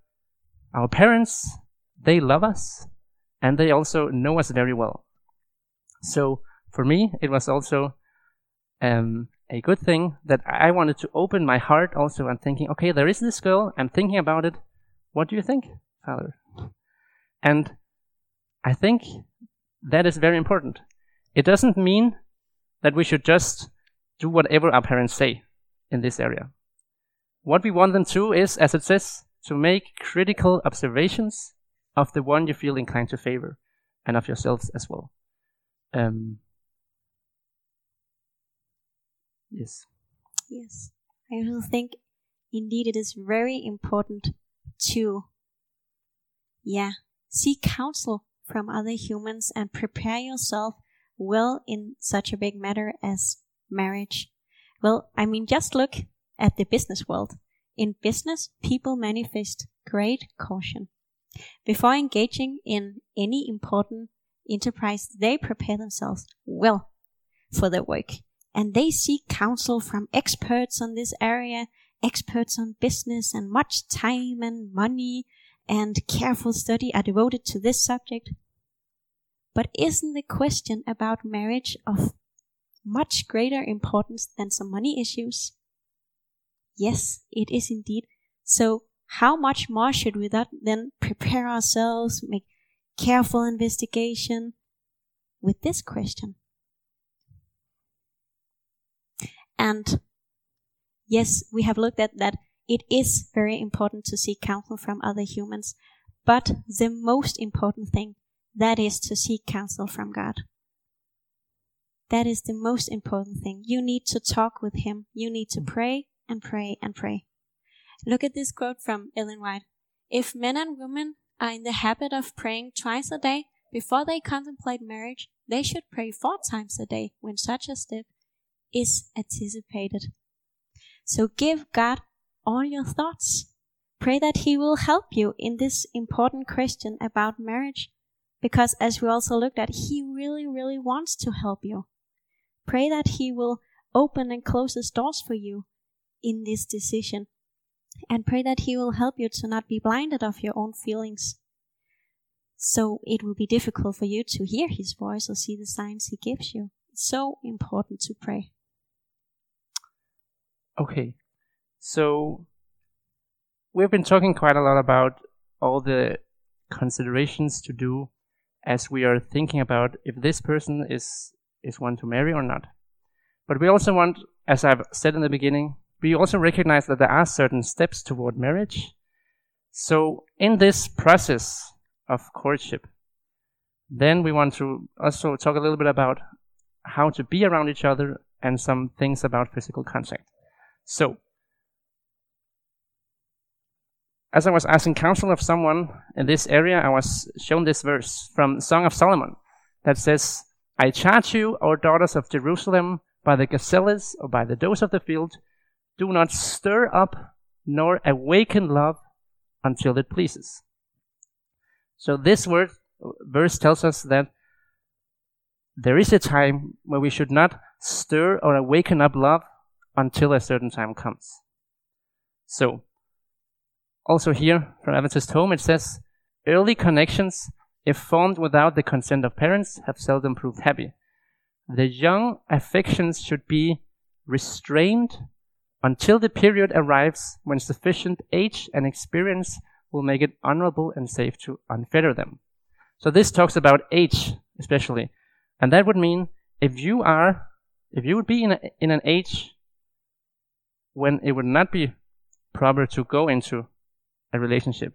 our parents, they love us and they also know us very well. So for me, it was also um, a good thing that I wanted to open my heart also and thinking, okay, there is this girl, I'm thinking about it. What do you think, Father? And I think that is very important. It doesn't mean that we should just do whatever our parents say in this area. What we want them to is, as it says, to make critical observations of the one you feel inclined to favor and of yourselves as well. Um, yes. Yes. I also think indeed it is very important to, yeah, seek counsel from other humans and prepare yourself well in such a big matter as marriage. Well, I mean, just look at the business world. In business, people manifest great caution. Before engaging in any important enterprise, they prepare themselves well for their work. And they seek counsel from experts on this area, experts on business, and much time and money and careful study are devoted to this subject. But isn't the question about marriage of much greater importance than some money issues? Yes, it is indeed. So how much more should we then prepare ourselves, make careful investigation with this question? And yes, we have looked at that it is very important to seek counsel from other humans, but the most important thing that is to seek counsel from God. That is the most important thing. You need to talk with Him. You need to pray and pray and pray. Look at this quote from Ellen White. If men and women are in the habit of praying twice a day before they contemplate marriage, they should pray four times a day when such a step is anticipated. So give God all your thoughts. Pray that He will help you in this important question about marriage. Because as we also looked at, He really, really wants to help you. Pray that He will open and close His doors for you in this decision. And pray that He will help you to not be blinded of your own feelings. So it will be difficult for you to hear His voice or see the signs He gives you. It's so important to pray. Okay, so we've been talking quite a lot about all the considerations to do as we are thinking about if this person is is one to marry or not. But we also want, as I've said in the beginning, we also recognize that there are certain steps toward marriage. So in this process of courtship, then we want to also talk a little bit about how to be around each other and some things about physical contact. So, as I was asking counsel of someone in this area, I was shown this verse from Song of Solomon that says, I charge you, O daughters of Jerusalem, by the gazelles or by the does of the field, do not stir up nor awaken love until it pleases. So this word, verse tells us that there is a time where we should not stir or awaken up love until a certain time comes. So, also here from Adventist Home, it says, early connections, if formed without the consent of parents, have seldom proved happy. The young affections should be restrained until the period arrives when sufficient age and experience will make it honorable and safe to unfetter them. So this talks about age, especially. And that would mean if you are, if you would be in, a, in an age when it would not be proper to go into a relationship,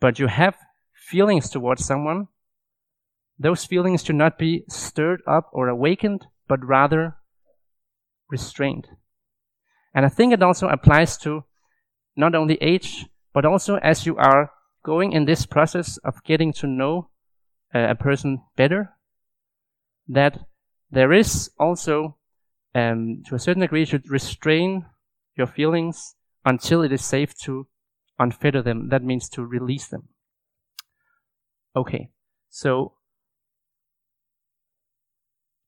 but you have feelings towards someone, those feelings should not be stirred up or awakened, but rather restrained. And I think it also applies to not only age, but also as you are going in this process of getting to know uh, a person better, that there is also, um, to a certain degree, should restrain your feelings until it is safe to unfetter them. That means to release them. Okay, so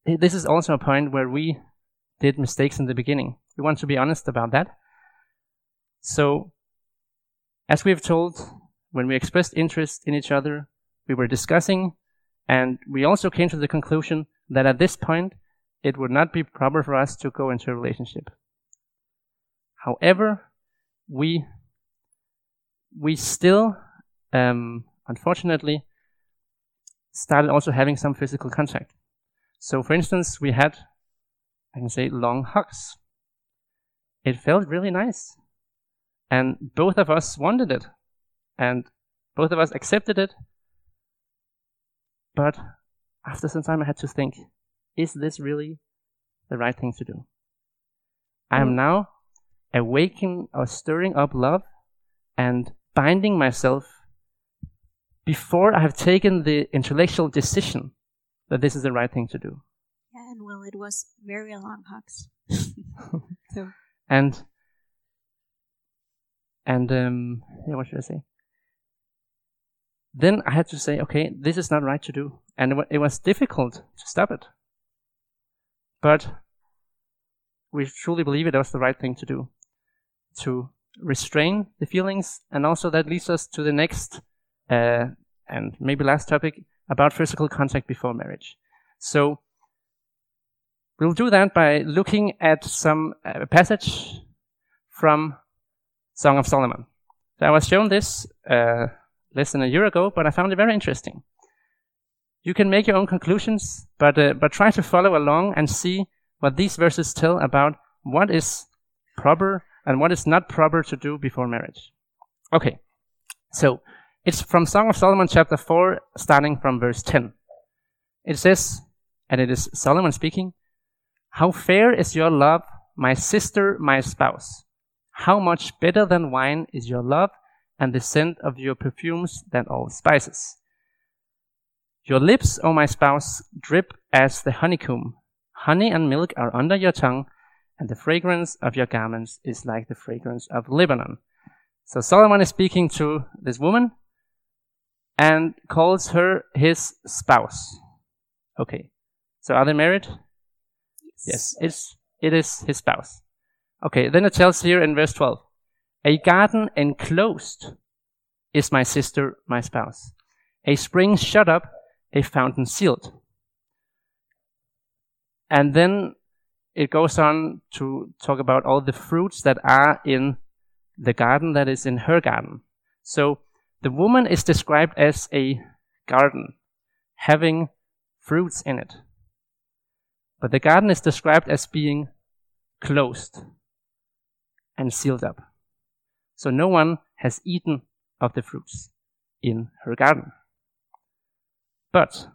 eh, this is also a point where we did mistakes in the beginning. We want to be honest about that. So, as we've told, when we expressed interest in each other, we were discussing, and we also came to the conclusion that at this point, it would not be proper for us to go into a relationship. However, we we still, um, unfortunately, started also having some physical contact. So, for instance, we had I can say long hugs. It felt really nice. And both of us wanted it. And both of us accepted it. But after some time, I had to think is this really the right thing to do? I am mm. now awakening or stirring up love and binding myself before I have taken the intellectual decision that this is the right thing to do Yeah, and well, it was very long hugs. [laughs] so. And and um, yeah, what should I say? Then I had to say, okay, this is not right to do, and it was difficult to stop it. But we truly believe it was the right thing to do, to restrain the feelings, and also that leads us to the next uh, and maybe last topic about physical contact before marriage. So We'll do that by looking at some uh, passage from Song of Solomon. So I was shown this uh, less than a year ago, but I found it very interesting. You can make your own conclusions, but uh, but try to follow along and see what these verses tell about what is proper and what is not proper to do before marriage. Okay, so it's from Song of Solomon chapter 4, starting from verse 10. It says, and it is Solomon speaking, how fair is your love, my sister, my spouse? How much better than wine is your love, and the scent of your perfumes than all spices? Your lips, O my spouse, drip as the honeycomb. Honey and milk are under your tongue, and the fragrance of your garments is like the fragrance of Lebanon. So Solomon is speaking to this woman and calls her his spouse. Okay. So are they married? Yes, it's, it is his spouse. Okay, then it tells here in verse 12 A garden enclosed is my sister, my spouse. A spring shut up, a fountain sealed. And then it goes on to talk about all the fruits that are in the garden that is in her garden. So the woman is described as a garden having fruits in it. But the garden is described as being closed and sealed up. So no one has eaten of the fruits in her garden. But,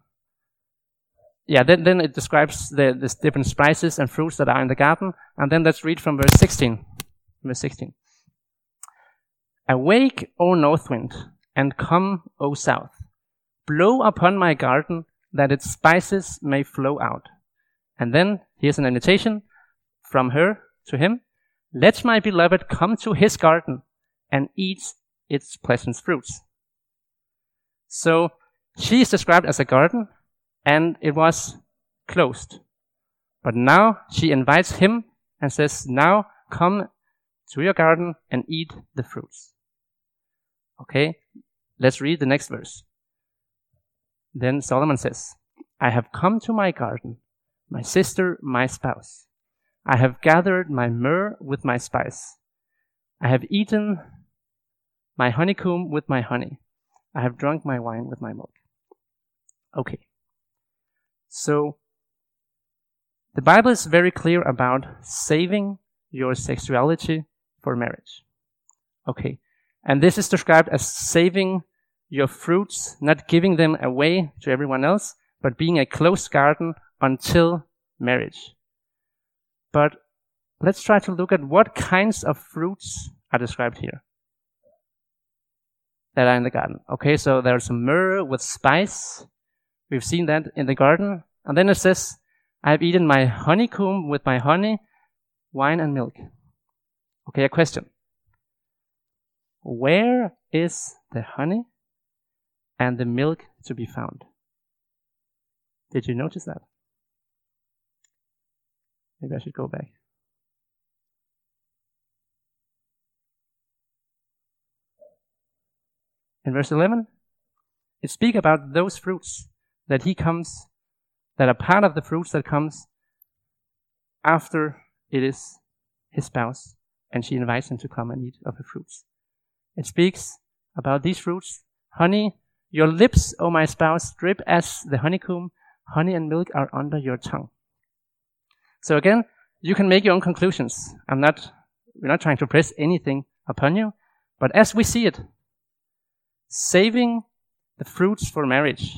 yeah, then, then it describes the, the different spices and fruits that are in the garden. And then let's read from verse 16. Verse 16. Awake, O north wind, and come, O south. Blow upon my garden that its spices may flow out. And then here's an annotation from her to him. Let my beloved come to his garden and eat its pleasant fruits. So she is described as a garden and it was closed. But now she invites him and says, now come to your garden and eat the fruits. Okay, let's read the next verse. Then Solomon says, I have come to my garden, my sister, my spouse. I have gathered my myrrh with my spice. I have eaten my honeycomb with my honey. I have drunk my wine with my milk. Okay. So, the Bible is very clear about saving your sexuality for marriage. Okay. And this is described as saving your fruits, not giving them away to everyone else, but being a closed garden until marriage. But let's try to look at what kinds of fruits are described here that are in the garden. Okay, so there's myrrh with spice. We've seen that in the garden. And then it says, I've eaten my honeycomb with my honey, wine and milk. Okay, a question. Where is the honey and the milk to be found? Did you notice that? Maybe I should go back. In verse 11, it speaks about those fruits that he comes, that a part of the fruits that comes after it is his spouse, and she invites him to come and eat of the fruits. It speaks about these fruits. Honey, your lips, O my spouse, drip as the honeycomb. Honey and milk are under your tongue. So again, you can make your own conclusions. I'm not, we're not trying to press anything upon you, but as we see it, saving the fruits for marriage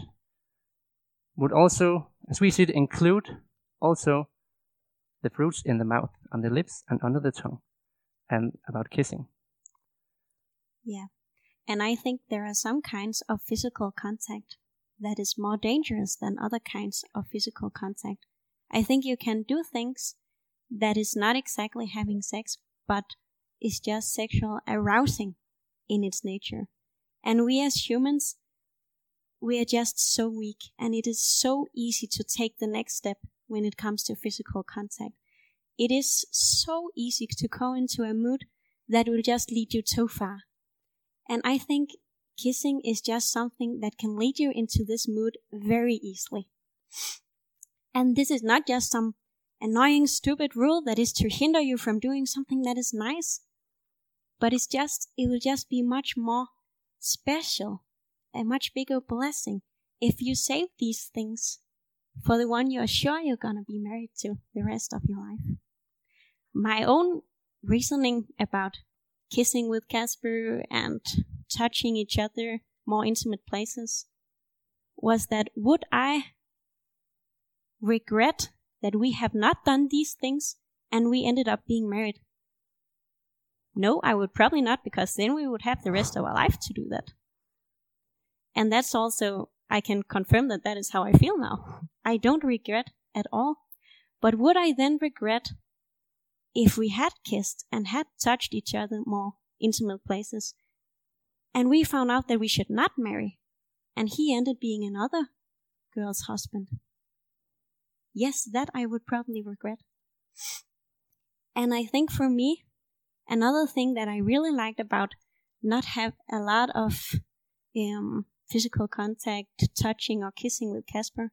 would also, as we should include also the fruits in the mouth, on the lips, and under the tongue, and about kissing. Yeah. And I think there are some kinds of physical contact that is more dangerous than other kinds of physical contact. I think you can do things that is not exactly having sex, but is just sexual arousing in its nature. And we as humans, we are just so weak and it is so easy to take the next step when it comes to physical contact. It is so easy to go into a mood that will just lead you too far. And I think kissing is just something that can lead you into this mood very easily. And this is not just some annoying, stupid rule that is to hinder you from doing something that is nice, but it's just, it will just be much more special, a much bigger blessing if you save these things for the one you're sure you're gonna be married to the rest of your life. My own reasoning about kissing with Kasper and touching each other more intimate places was that would I regret that we have not done these things and we ended up being married? No, I would probably not because then we would have the rest of our life to do that. And that's also, I can confirm that that is how I feel now. I don't regret at all. But would I then regret if we had kissed and had touched each other more intimate places and we found out that we should not marry and he ended being another girl's husband? Yes, that I would probably regret. And I think for me, another thing that I really liked about not have a lot of um, physical contact, touching or kissing with Kasper,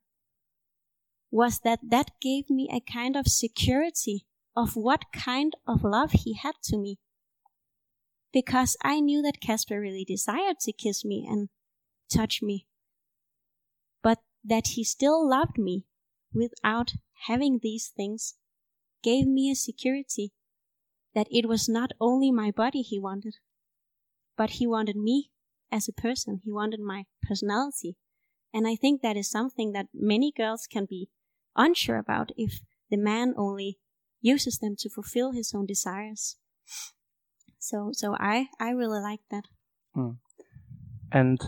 was that that gave me a kind of security of what kind of love he had to me. Because I knew that Kasper really desired to kiss me and touch me, but that he still loved me without having these things gave me a security that it was not only my body he wanted, but he wanted me as a person. He wanted my personality. And I think that is something that many girls can be unsure about if the man only uses them to fulfill his own desires. So, so I, I really like that. Mm. And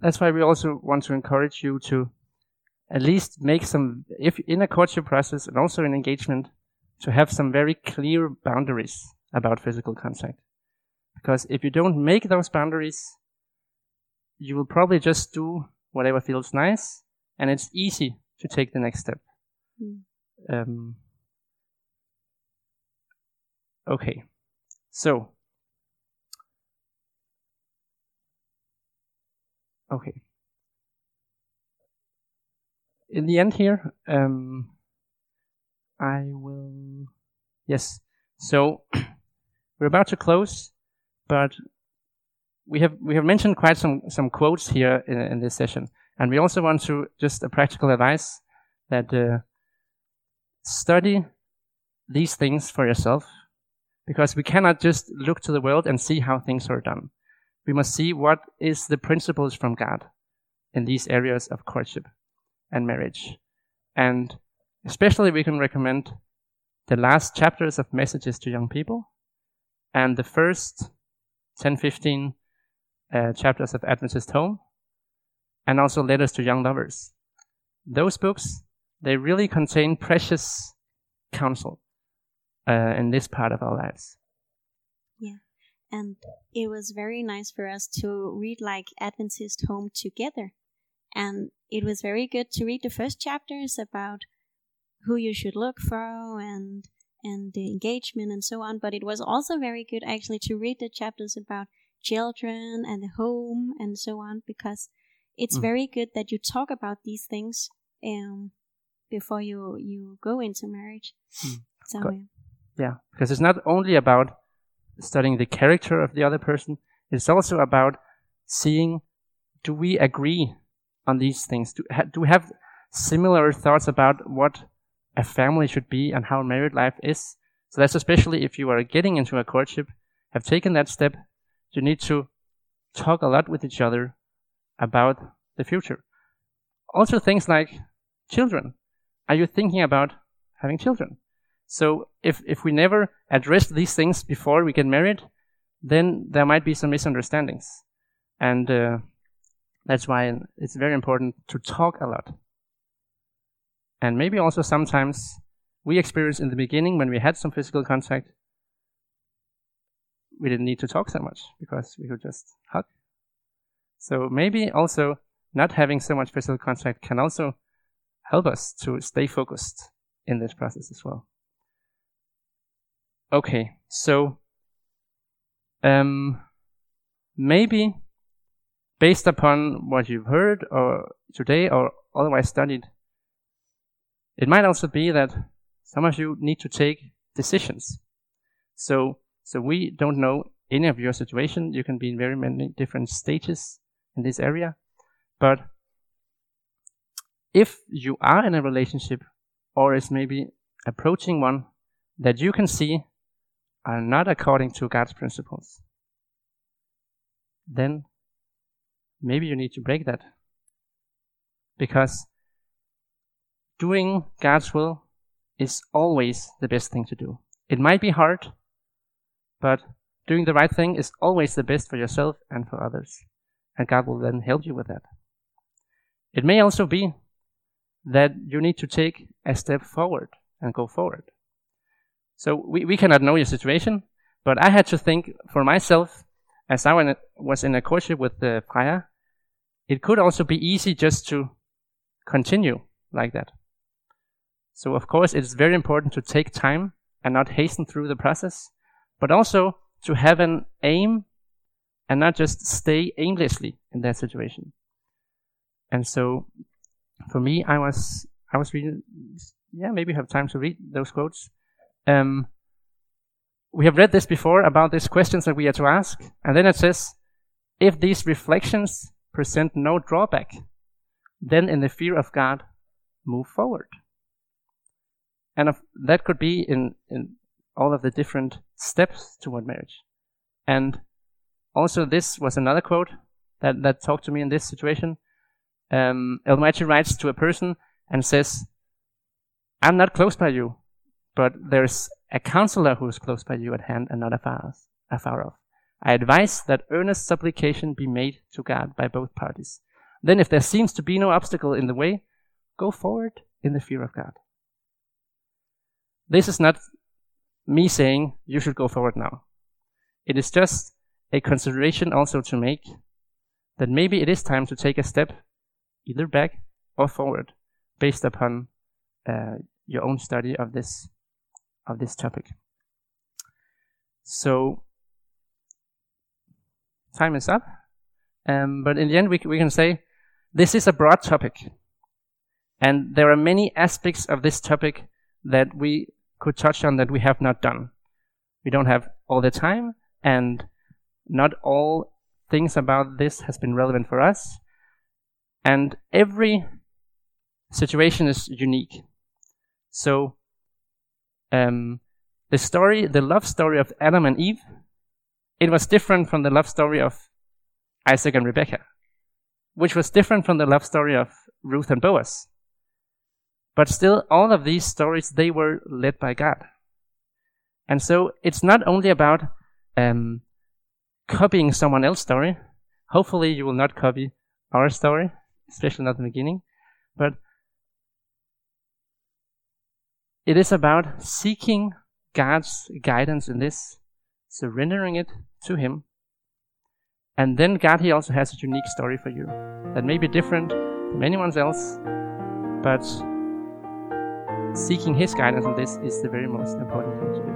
that's why we also want to encourage you to at least make some, if in a courtship process and also in engagement, to have some very clear boundaries about physical contact. Because if you don't make those boundaries, you will probably just do whatever feels nice, and it's easy to take the next step. Mm. Um, okay, so okay. In the end here, um, I will. Yes. So [clears throat] we're about to close, but we have we have mentioned quite some some quotes here in, in this session, and we also want to just a practical advice that uh, study these things for yourself, because we cannot just look to the world and see how things are done. We must see what is the principles from God in these areas of courtship and marriage, and especially we can recommend the last chapters of messages to young people and the first 10 15 uh, chapters of Adventist Home, and also Letters to Young Lovers. Those books, they really contain precious counsel uh, in this part of our lives. Yeah, and it was very nice for us to read like Adventist Home together. And it was very good to read the first chapters about who you should look for and and the engagement and so on. But it was also very good actually to read the chapters about children and the home and so on because it's mm. very good that you talk about these things um, before you you go into marriage. Mm. So yeah, because it's not only about studying the character of the other person; it's also about seeing do we agree on these things? Do, ha- do we have similar thoughts about what a family should be and how married life is? So that's especially if you are getting into a courtship, have taken that step, you need to talk a lot with each other about the future. Also, things like children. Are you thinking about having children? So, if, if we never address these things before we get married, then there might be some misunderstandings. And uh, that's why it's very important to talk a lot. And maybe also sometimes we experience in the beginning when we had some physical contact, we didn't need to talk so much because we could just hug. So maybe also not having so much physical contact can also help us to stay focused in this process as well. Okay, so um, maybe based upon what you've heard or today or otherwise studied, it might also be that some of you need to take decisions. So so we don't know any of your situation. You can be in very many different stages in this area. But if you are in a relationship or is maybe approaching one that you can see are not according to God's principles, then maybe you need to break that. Because doing God's will is always the best thing to do. It might be hard, but doing the right thing is always the best for yourself and for others. And God will then help you with that. It may also be that you need to take a step forward and go forward. So we, we cannot know your situation, but I had to think for myself, as I was in a courtship with the Freja, it could also be easy just to continue like that. So of course it's very important to take time and not hasten through the process but also to have an aim and not just stay aimlessly in that situation. And so for me, I was, I was reading, yeah, maybe have time to read those quotes. Um, we have read this before about these questions that we are to ask. And then it says, if these reflections present no drawback, then in the fear of God, move forward. And if, that could be in, in all of the different steps toward marriage. And also, this was another quote that, that talked to me in this situation. Um, Ellen White writes to a person and says, I'm not close by you, but there's a counselor who is close by you at hand and not afar, afar off. I advise that earnest supplication be made to God by both parties. Then, if there seems to be no obstacle in the way, go forward in the fear of God. This is not me saying you should go forward now. It is just a consideration also to make that maybe it is time to take a step either back or forward based upon uh, your own study of this of this topic. So time is up, um, but in the end we, we can say this is a broad topic, and there are many aspects of this topic that we could touch on that we have not done. We don't have all the time, and not all things about this has been relevant for us. And every situation is unique. So, um, the story, the love story of Adam and Eve, it was different from the love story of Isaac and Rebecca, which was different from the love story of Ruth and Boaz. But still, all of these stories, they were led by God. And so it's not only about um, copying someone else's story. Hopefully, you will not copy our story, especially not the beginning. But it is about seeking God's guidance in this, surrendering it to Him. And then God, He also has a unique story for you that may be different from anyone else, but seeking His guidance on this is the very most important thing to do.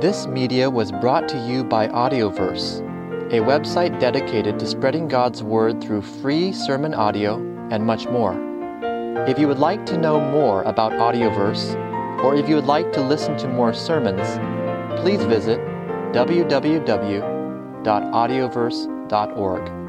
This media was brought to you by Audioverse, a website dedicated to spreading God's Word through free sermon audio and much more. If you would like to know more about Audioverse, or if you would like to listen to more sermons, please visit www.audioverse.org.